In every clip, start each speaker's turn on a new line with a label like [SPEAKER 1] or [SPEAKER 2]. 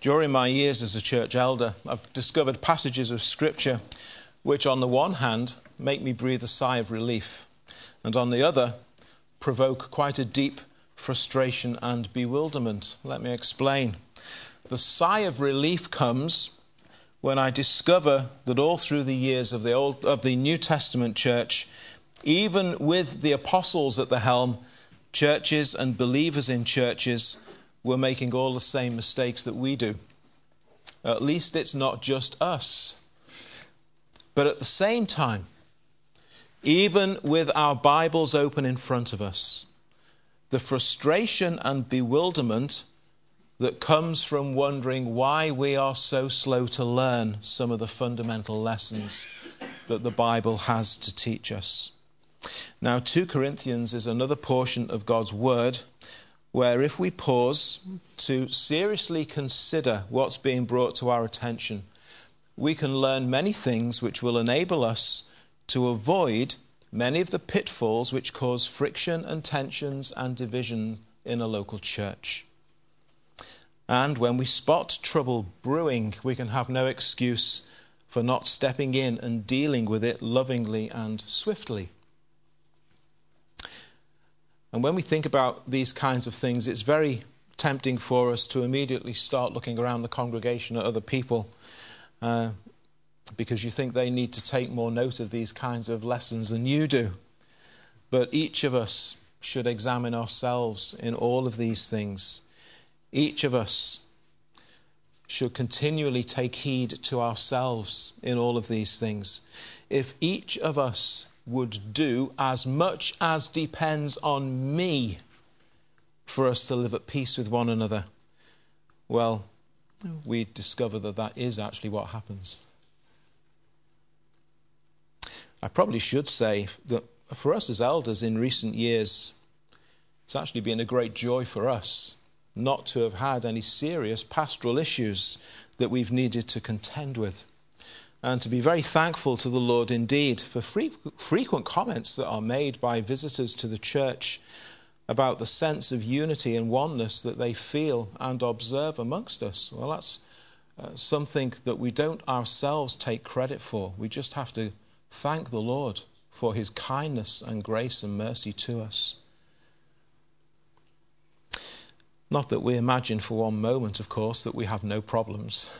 [SPEAKER 1] During my years as a church elder, I've discovered passages of Scripture which, on the one hand, make me breathe a sigh of relief, and on the other, provoke quite a deep frustration and bewilderment. Let me explain. The sigh of relief comes when I discover that all through the years of the, Old, of the New Testament church, even with the apostles at the helm, churches and believers in churches we're making all the same mistakes that we do. At least it's not just us. But at the same time, even with our Bibles open in front of us, the frustration and bewilderment that comes from wondering why we are so slow to learn some of the fundamental lessons that the Bible has to teach us. Now, 2 Corinthians is another portion of God's Word where if we pause to seriously consider what's being brought to our attention, we can learn many things which will enable us to avoid many of the pitfalls which cause friction and tensions and division in a local church. And when we spot trouble brewing, we can have no excuse for not stepping in and dealing with it lovingly and swiftly. And when we think about these kinds of things, it's very tempting for us to immediately start looking around the congregation at other people uh, because you think they need to take more note of these kinds of lessons than you do. But each of us should examine ourselves in all of these things. Each of us should continually take heed to ourselves in all of these things. If each of us would do as much as depends on me for us to live at peace with one another, well, we discover that that is actually what happens. I probably should say that for us as elders in recent years, it's actually been a great joy for us not to have had any serious pastoral issues that we've needed to contend with and to be very thankful to the Lord indeed for free, frequent comments that are made by visitors to the church about the sense of unity and oneness that they feel and observe amongst us. Well, that's uh, something that we don't ourselves take credit for. We just have to thank the Lord for his kindness and grace and mercy to us. Not that we imagine for one moment, of course, that we have no problems.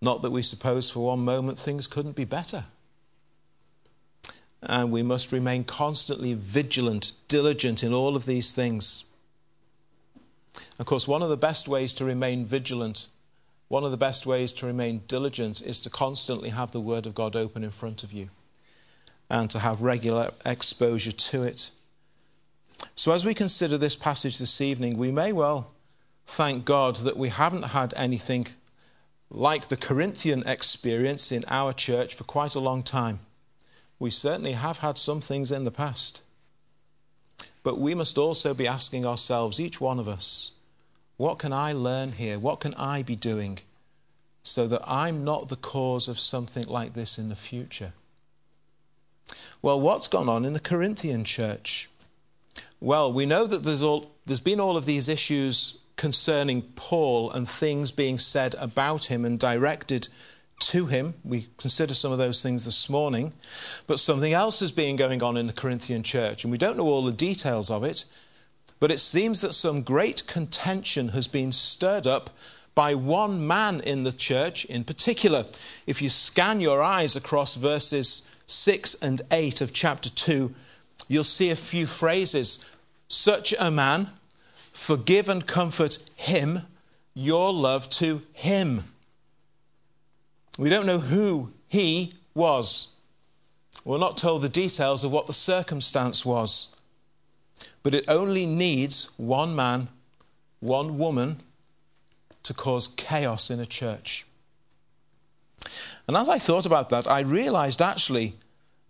[SPEAKER 1] Not that we suppose for one moment things couldn't be better. And we must remain constantly vigilant, diligent in all of these things. Of course, one of the best ways to remain vigilant, one of the best ways to remain diligent is to constantly have the Word of God open in front of you and to have regular exposure to it. So, as we consider this passage this evening, we may well thank God that we haven't had anything like the Corinthian experience in our church for quite a long time. We certainly have had some things in the past. But we must also be asking ourselves, each one of us, what can I learn here? What can I be doing so that I'm not the cause of something like this in the future? Well, what's gone on in the Corinthian church? Well, we know that there's, all, there's been all of these issues concerning Paul and things being said about him and directed to him. We consider some of those things this morning. But something else has been going on in the Corinthian church, and we don't know all the details of it. But it seems that some great contention has been stirred up by one man in the church in particular. If you scan your eyes across verses 6 and 8 of chapter 2, you'll see a few phrases. Such a man Forgive and comfort him, your love to him. We don't know who he was. We're not told the details of what the circumstance was. But it only needs one man, one woman to cause chaos in a church. And as I thought about that, I realized actually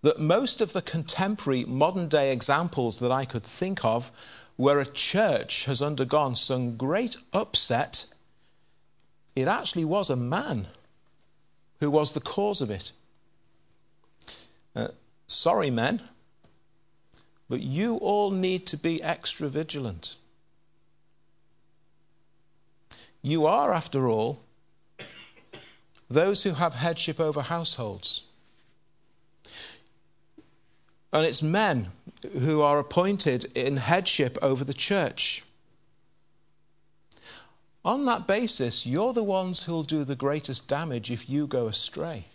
[SPEAKER 1] that most of the contemporary modern day examples that I could think of where a church has undergone some great upset, it actually was a man who was the cause of it. Uh, sorry, men, but you all need to be extra vigilant. You are, after all, those who have headship over households. And it's men who are appointed in headship over the church. On that basis, you're the ones who'll do the greatest damage if you go astray.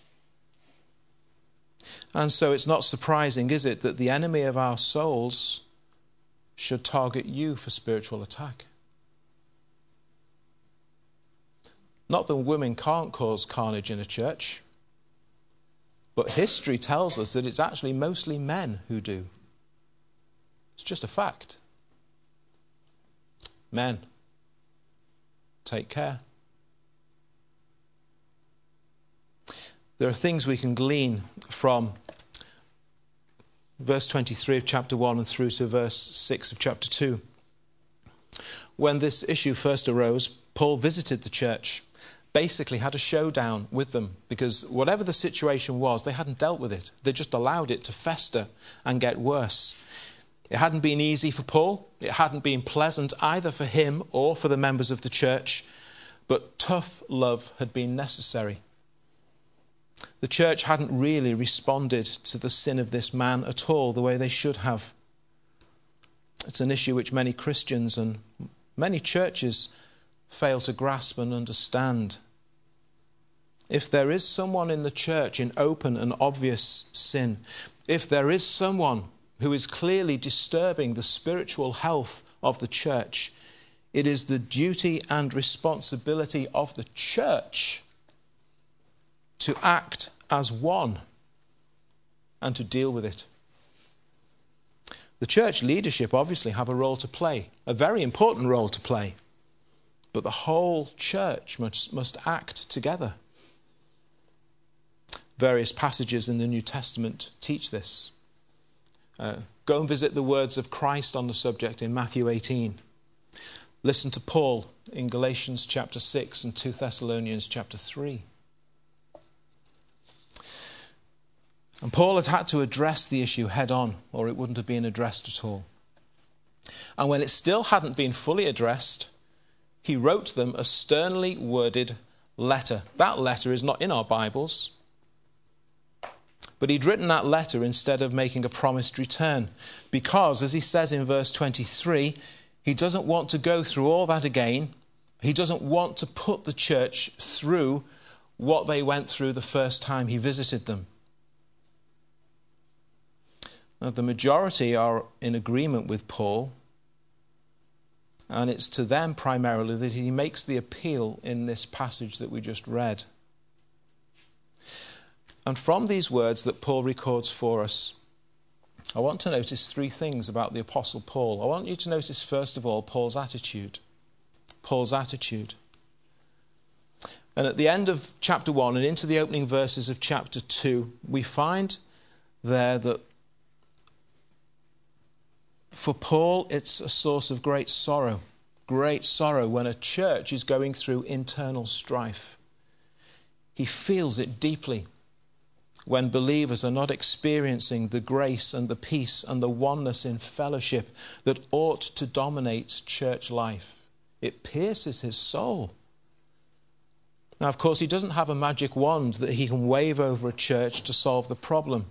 [SPEAKER 1] And so it's not surprising, is it, that the enemy of our souls should target you for spiritual attack? Not that women can't cause carnage in a church, but history tells us that it's actually mostly men who do. It's just a fact. Men, take care. There are things we can glean from verse 23 of chapter 1 and through to verse 6 of chapter 2. When this issue first arose, Paul visited the church basically had a showdown with them because whatever the situation was, they hadn't dealt with it. They just allowed it to fester and get worse. It hadn't been easy for Paul, it hadn't been pleasant either for him or for the members of the church, but tough love had been necessary. The church hadn't really responded to the sin of this man at all the way they should have. It's an issue which many Christians and many churches fail to grasp and understand. If there is someone in the church in open and obvious sin, if there is someone who is clearly disturbing the spiritual health of the church, it is the duty and responsibility of the church to act as one and to deal with it. The church leadership obviously have a role to play, a very important role to play, but the whole church must, must act together. Various passages in the New Testament teach this. Uh, go and visit the words of Christ on the subject in Matthew 18. Listen to Paul in Galatians chapter 6 and 2 Thessalonians chapter 3. And Paul had had to address the issue head on, or it wouldn't have been addressed at all. And when it still hadn't been fully addressed, he wrote them a sternly worded letter. That letter is not in our Bibles. But he'd written that letter instead of making a promised return. Because, as he says in verse 23, he doesn't want to go through all that again. He doesn't want to put the church through what they went through the first time he visited them. Now, the majority are in agreement with Paul, and it's to them primarily that he makes the appeal in this passage that we just read. And from these words that Paul records for us, I want to notice three things about the Apostle Paul. I want you to notice, first of all, Paul's attitude. Paul's attitude. And at the end of chapter 1 and into the opening verses of chapter 2, we find there that for Paul, it's a source of great sorrow. Great sorrow when a church is going through internal strife. He feels it deeply when believers are not experiencing the grace and the peace and the oneness in fellowship that ought to dominate church life. It pierces his soul. Now, of course, he doesn't have a magic wand that he can wave over a church to solve the problem.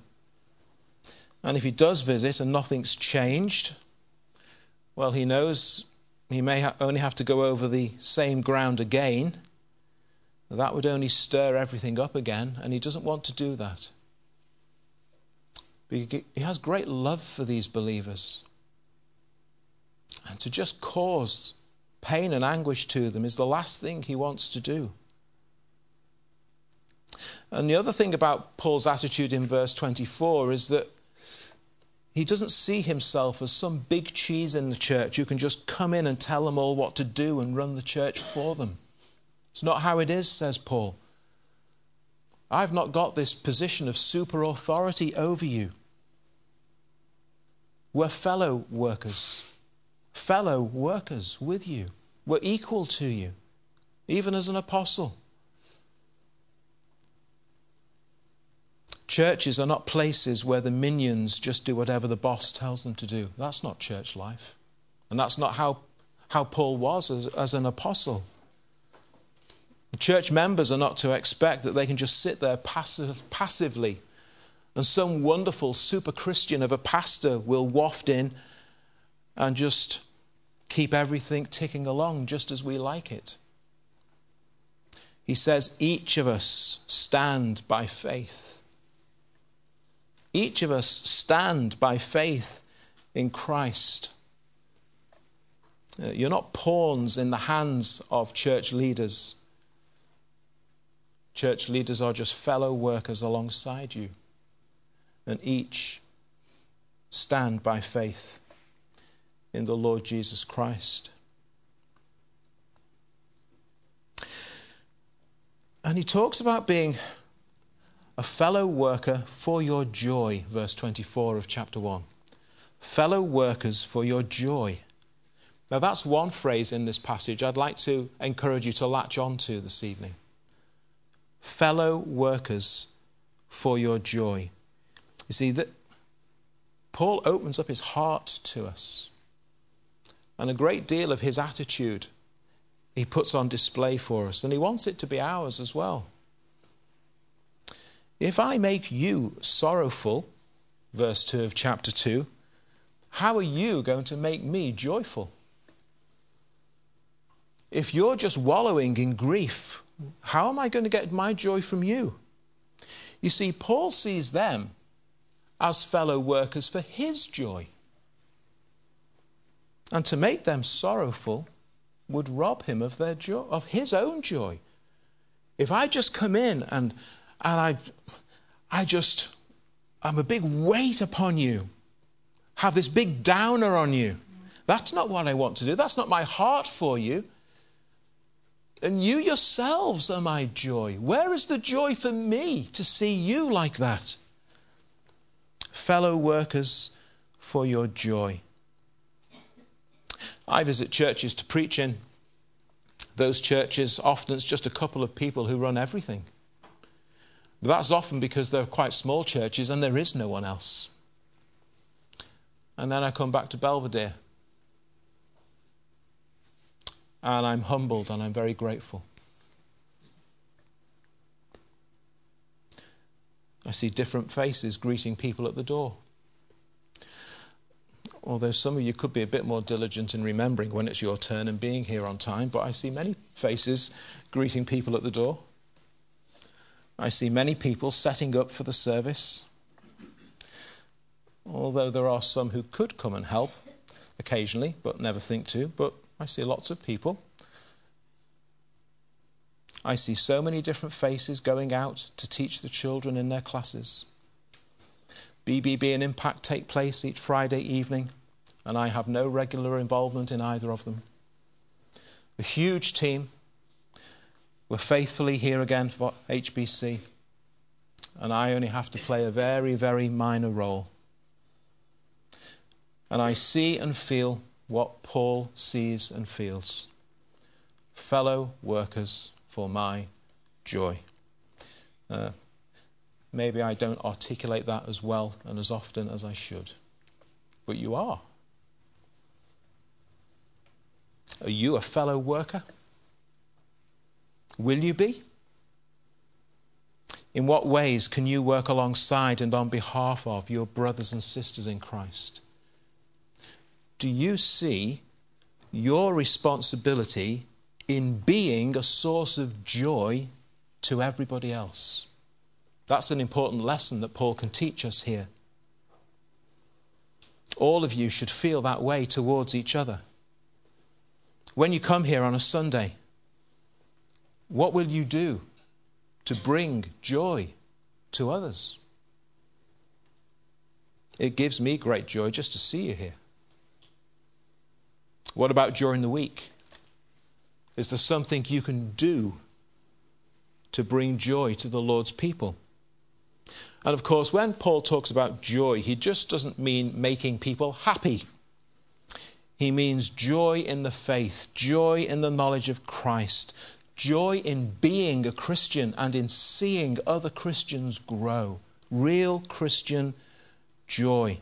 [SPEAKER 1] And if he does visit and nothing's changed, well, he knows he may only have to go over the same ground again that would only stir everything up again, and he doesn't want to do that. He has great love for these believers. And to just cause pain and anguish to them is the last thing he wants to do. And the other thing about Paul's attitude in verse 24 is that he doesn't see himself as some big cheese in the church who can just come in and tell them all what to do and run the church for them. It's not how it is, says Paul. I've not got this position of super authority over you. We're fellow workers, fellow workers with you. We're equal to you, even as an apostle. Churches are not places where the minions just do whatever the boss tells them to do. That's not church life. And that's not how, how Paul was as, as an apostle. Church members are not to expect that they can just sit there passive, passively and some wonderful super Christian of a pastor will waft in and just keep everything ticking along just as we like it. He says, each of us stand by faith. Each of us stand by faith in Christ. Uh, you're not pawns in the hands of church leaders. Church leaders are just fellow workers alongside you. And each stand by faith in the Lord Jesus Christ. And he talks about being a fellow worker for your joy, verse 24 of chapter 1. Fellow workers for your joy. Now, that's one phrase in this passage I'd like to encourage you to latch on to this evening. Fellow workers for your joy. You see, that Paul opens up his heart to us, and a great deal of his attitude he puts on display for us, and he wants it to be ours as well. If I make you sorrowful, verse 2 of chapter 2, how are you going to make me joyful? If you're just wallowing in grief, how am I going to get my joy from you? You see, Paul sees them as fellow workers for his joy. And to make them sorrowful would rob him of their joy, of his own joy. If I just come in and and I I just I'm a big weight upon you, have this big downer on you. That's not what I want to do. That's not my heart for you. And you yourselves are my joy. Where is the joy for me to see you like that? Fellow workers for your joy. I visit churches to preach in. Those churches, often it's just a couple of people who run everything. But that's often because they're quite small churches and there is no one else. And then I come back to Belvedere and I'm humbled and I'm very grateful. I see different faces greeting people at the door. Although some of you could be a bit more diligent in remembering when it's your turn and being here on time, but I see many faces greeting people at the door. I see many people setting up for the service. Although there are some who could come and help occasionally, but never think to. But I see lots of people. I see so many different faces going out to teach the children in their classes. BBB and Impact take place each Friday evening, and I have no regular involvement in either of them. A huge team. We're faithfully here again for HBC, and I only have to play a very, very minor role. And I see and feel what Paul sees and feels. Fellow workers for my joy. Uh, maybe I don't articulate that as well and as often as I should, but you are. Are you a fellow worker? Will you be? In what ways can you work alongside and on behalf of your brothers and sisters in Christ? Do you see your responsibility in being a source of joy to everybody else? That's an important lesson that Paul can teach us here. All of you should feel that way towards each other. When you come here on a Sunday, what will you do to bring joy to others? It gives me great joy just to see you here. What about during the week? Is there something you can do to bring joy to the Lord's people? And of course, when Paul talks about joy, he just doesn't mean making people happy. He means joy in the faith, joy in the knowledge of Christ, joy in being a Christian and in seeing other Christians grow. Real Christian joy.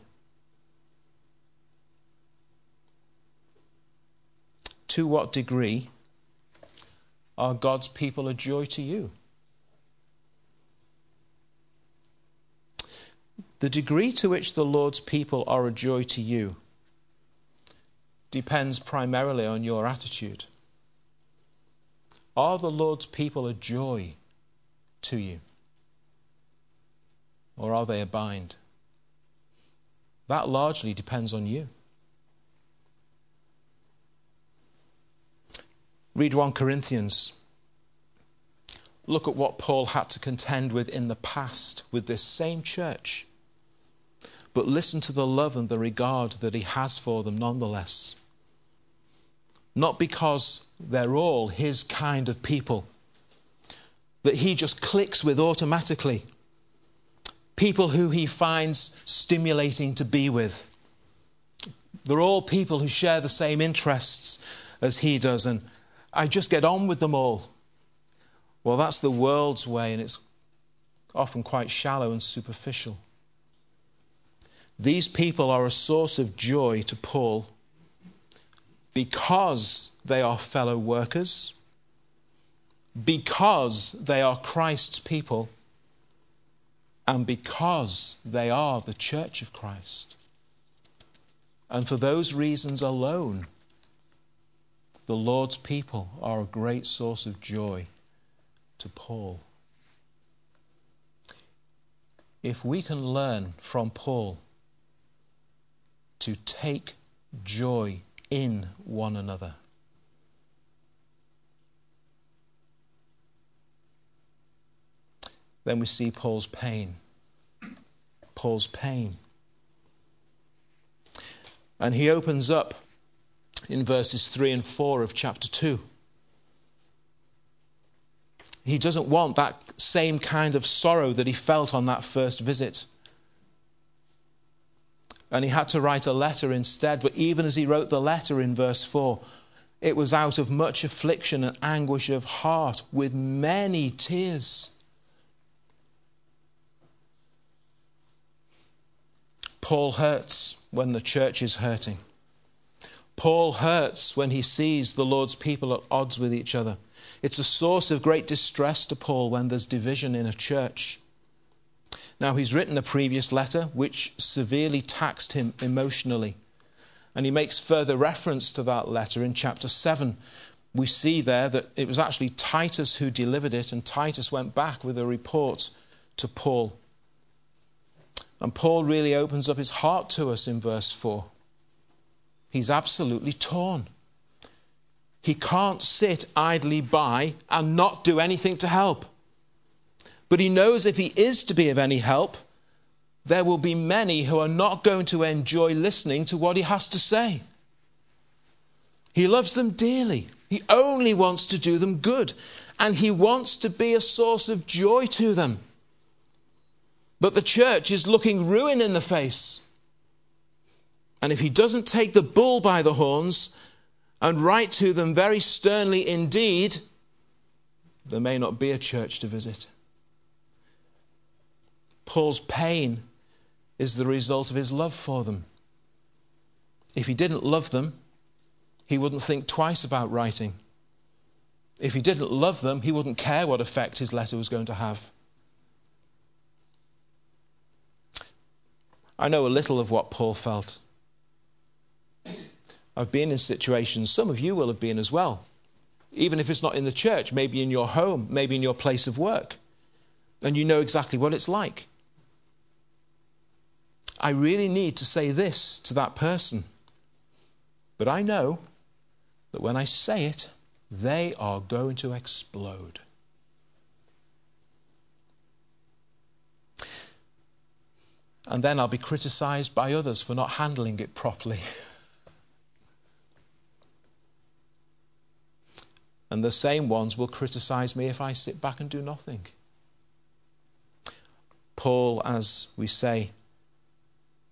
[SPEAKER 1] To what degree are God's people a joy to you? The degree to which the Lord's people are a joy to you depends primarily on your attitude. Are the Lord's people a joy to you? Or are they a bind? That largely depends on you. Read 1 Corinthians. Look at what Paul had to contend with in the past with this same church. But listen to the love and the regard that he has for them nonetheless. Not because they're all his kind of people, that he just clicks with automatically. People who he finds stimulating to be with. They're all people who share the same interests as he does, and I just get on with them all. Well, that's the world's way, and it's often quite shallow and superficial. These people are a source of joy to Paul because they are fellow workers, because they are Christ's people, and because they are the church of Christ. And for those reasons alone, the Lord's people are a great source of joy to Paul. If we can learn from Paul to take joy in one another, then we see Paul's pain. Paul's pain. And he opens up in verses 3 and 4 of chapter 2. He doesn't want that same kind of sorrow that he felt on that first visit. And he had to write a letter instead. But even as he wrote the letter in verse 4, it was out of much affliction and anguish of heart with many tears. Paul hurts when the church is hurting. Paul hurts when he sees the Lord's people at odds with each other. It's a source of great distress to Paul when there's division in a church. Now, he's written a previous letter which severely taxed him emotionally. And he makes further reference to that letter in chapter 7. We see there that it was actually Titus who delivered it, and Titus went back with a report to Paul. And Paul really opens up his heart to us in verse 4. He's absolutely torn. He can't sit idly by and not do anything to help. But he knows if he is to be of any help, there will be many who are not going to enjoy listening to what he has to say. He loves them dearly. He only wants to do them good. And he wants to be a source of joy to them. But the church is looking ruin in the face. And if he doesn't take the bull by the horns and write to them very sternly indeed, there may not be a church to visit. Paul's pain is the result of his love for them. If he didn't love them, he wouldn't think twice about writing. If he didn't love them, he wouldn't care what effect his letter was going to have. I know a little of what Paul felt. I've been in situations, some of you will have been as well, even if it's not in the church, maybe in your home, maybe in your place of work, and you know exactly what it's like. I really need to say this to that person, but I know that when I say it, they are going to explode. And then I'll be criticized by others for not handling it properly. And the same ones will criticize me if I sit back and do nothing. Paul, as we say,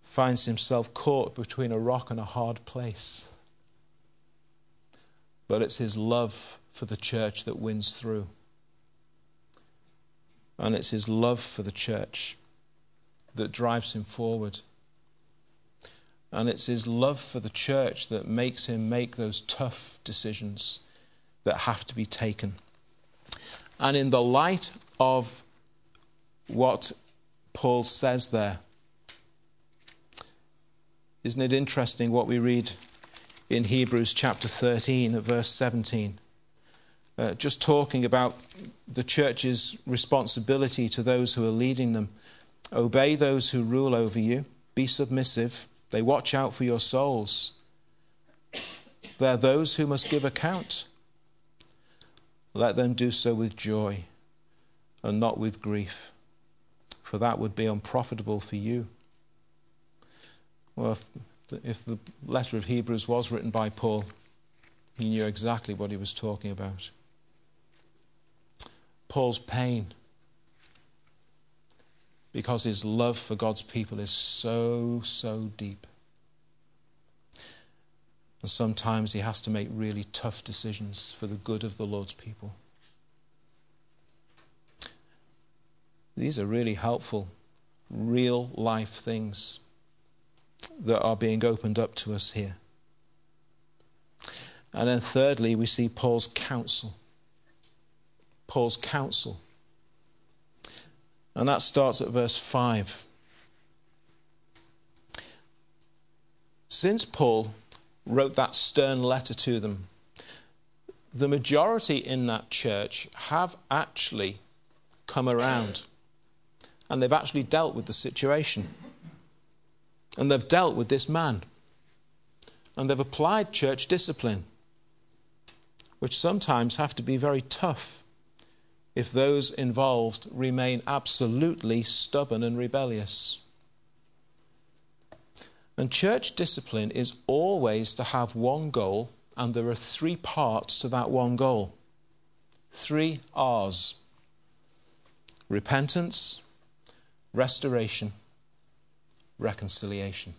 [SPEAKER 1] finds himself caught between a rock and a hard place. But it's his love for the church that wins through. And it's his love for the church that drives him forward. And it's his love for the church that makes him make those tough decisions that have to be taken. And in the light of what Paul says there, isn't it interesting what we read in Hebrews chapter 13 at verse 17? Uh, just talking about the church's responsibility to those who are leading them. Obey those who rule over you, be submissive, they watch out for your souls. They're those who must give account. Let them do so with joy and not with grief, for that would be unprofitable for you. Well, if the letter of Hebrews was written by Paul, he knew exactly what he was talking about. Paul's pain, because his love for God's people is so, so deep. And sometimes he has to make really tough decisions for the good of the Lord's people. These are really helpful, real life things that are being opened up to us here. And then, thirdly, we see Paul's counsel. Paul's counsel. And that starts at verse 5. Since Paul wrote that stern letter to them, the majority in that church have actually come around and they've actually dealt with the situation. And they've dealt with this man. And they've applied church discipline, which sometimes have to be very tough if those involved remain absolutely stubborn and rebellious. And church discipline is always to have one goal, and there are three parts to that one goal. Three R's repentance, restoration, reconciliation.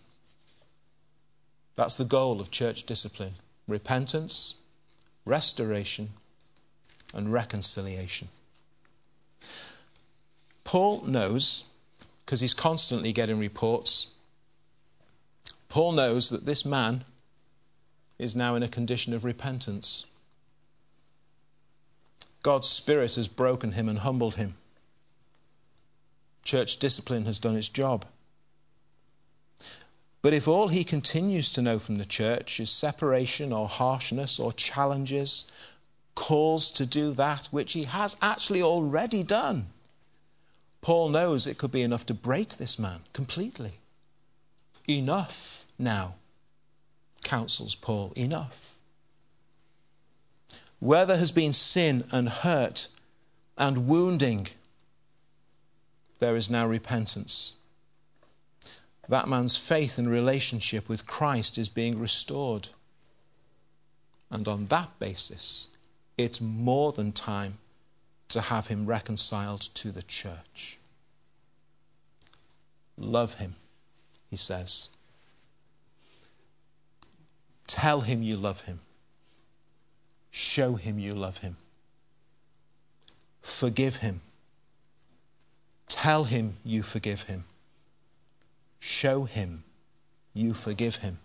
[SPEAKER 1] That's the goal of church discipline repentance, restoration, and reconciliation. Paul knows, because he's constantly getting reports Paul knows that this man is now in a condition of repentance. God's Spirit has broken him and humbled him. Church discipline has done its job. But if all he continues to know from the church is separation or harshness or challenges, calls to do that which he has actually already done, Paul knows it could be enough to break this man completely. Enough now, counsels Paul. Enough. Where there has been sin and hurt and wounding, there is now repentance. That man's faith and relationship with Christ is being restored. And on that basis, it's more than time to have him reconciled to the church. Love him, he says. Tell him you love him. Show him you love him. Forgive him. Tell him you forgive him. Show him you forgive him.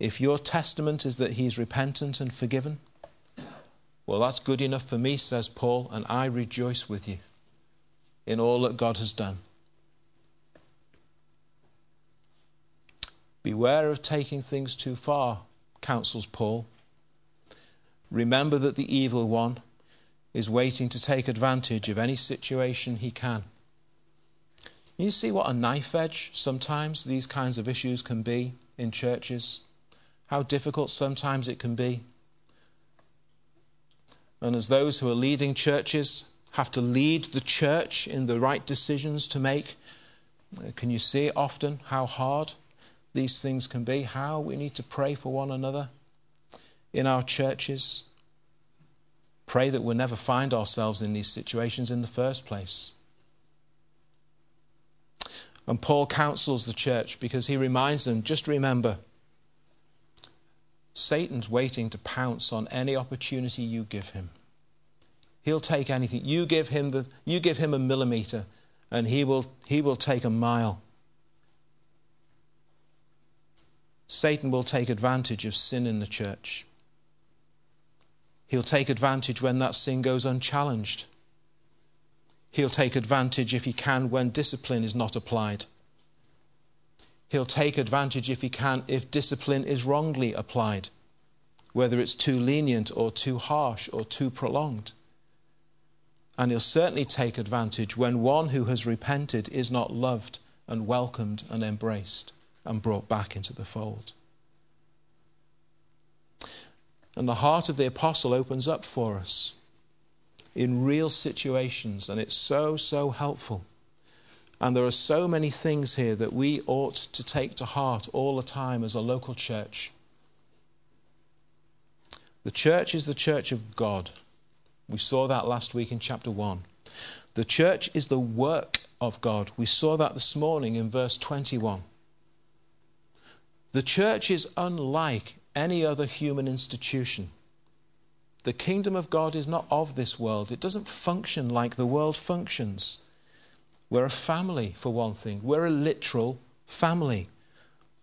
[SPEAKER 1] If your testament is that he's repentant and forgiven, well, that's good enough for me, says Paul, and I rejoice with you in all that God has done. Beware of taking things too far, counsels Paul. Remember that the evil one is waiting to take advantage of any situation he can. You see what a knife edge sometimes these kinds of issues can be in churches? How difficult sometimes it can be. And as those who are leading churches have to lead the church in the right decisions to make, can you see often how hard these things can be, how we need to pray for one another in our churches. Pray that we'll never find ourselves in these situations in the first place. And Paul counsels the church because he reminds them just remember, Satan's waiting to pounce on any opportunity you give him. He'll take anything. You give him, the, you give him a millimeter, and he will, he will take a mile. Satan will take advantage of sin in the church. He'll take advantage when that sin goes unchallenged. He'll take advantage if he can when discipline is not applied. He'll take advantage if he can if discipline is wrongly applied, whether it's too lenient or too harsh or too prolonged. And he'll certainly take advantage when one who has repented is not loved and welcomed and embraced and brought back into the fold. And the heart of the apostle opens up for us in real situations, and it's so, so helpful. And there are so many things here that we ought to take to heart all the time as a local church. The church is the church of God. We saw that last week in chapter 1. The church is the work of God. We saw that this morning in verse 21. The church is unlike any other human institution. The kingdom of God is not of this world. It doesn't function like the world functions. We're a family, for one thing. We're a literal family.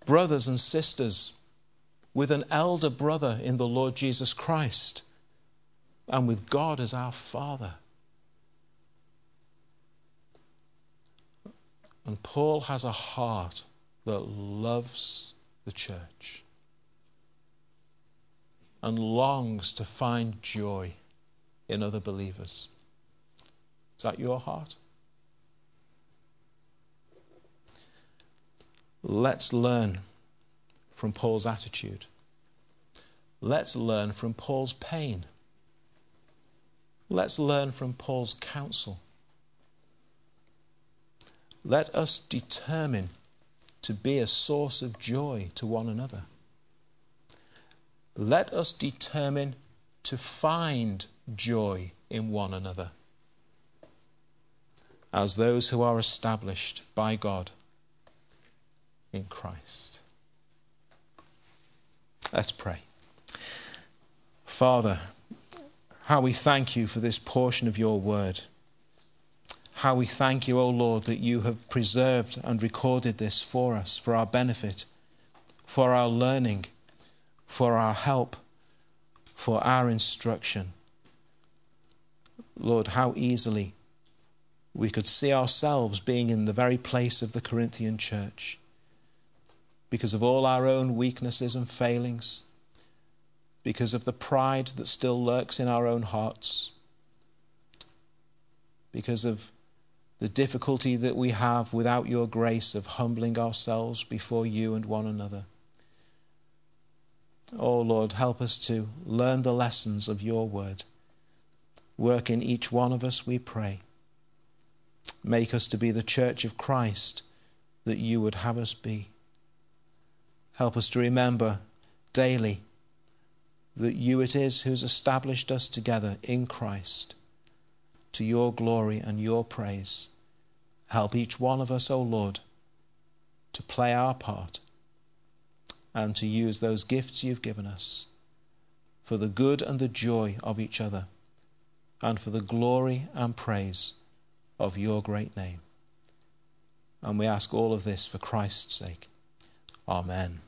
[SPEAKER 1] Brothers and sisters, with an elder brother in the Lord Jesus Christ, and with God as our Father. And Paul has a heart that loves the church and longs to find joy in other believers. Is that your heart? Let's learn from Paul's attitude. Let's learn from Paul's pain. Let's learn from Paul's counsel. Let us determine to be a source of joy to one another let us determine to find joy in one another as those who are established by God in Christ. Let's pray. Father, how we thank you for this portion of your word. How we thank you, O Lord, that you have preserved and recorded this for us, for our benefit, for our learning for our help, for our instruction. Lord, how easily we could see ourselves being in the very place of the Corinthian church because of all our own weaknesses and failings, because of the pride that still lurks in our own hearts, because of the difficulty that we have without your grace of humbling ourselves before you and one another. Oh Lord, help us to learn the lessons of your word. Work in each one of us, we pray. Make us to be the church of Christ that you would have us be. Help us to remember daily that you it is who's established us together in Christ to your glory and your praise. Help each one of us, O Lord, to play our part and to use those gifts you've given us for the good and the joy of each other and for the glory and praise of your great name. And we ask all of this for Christ's sake. Amen.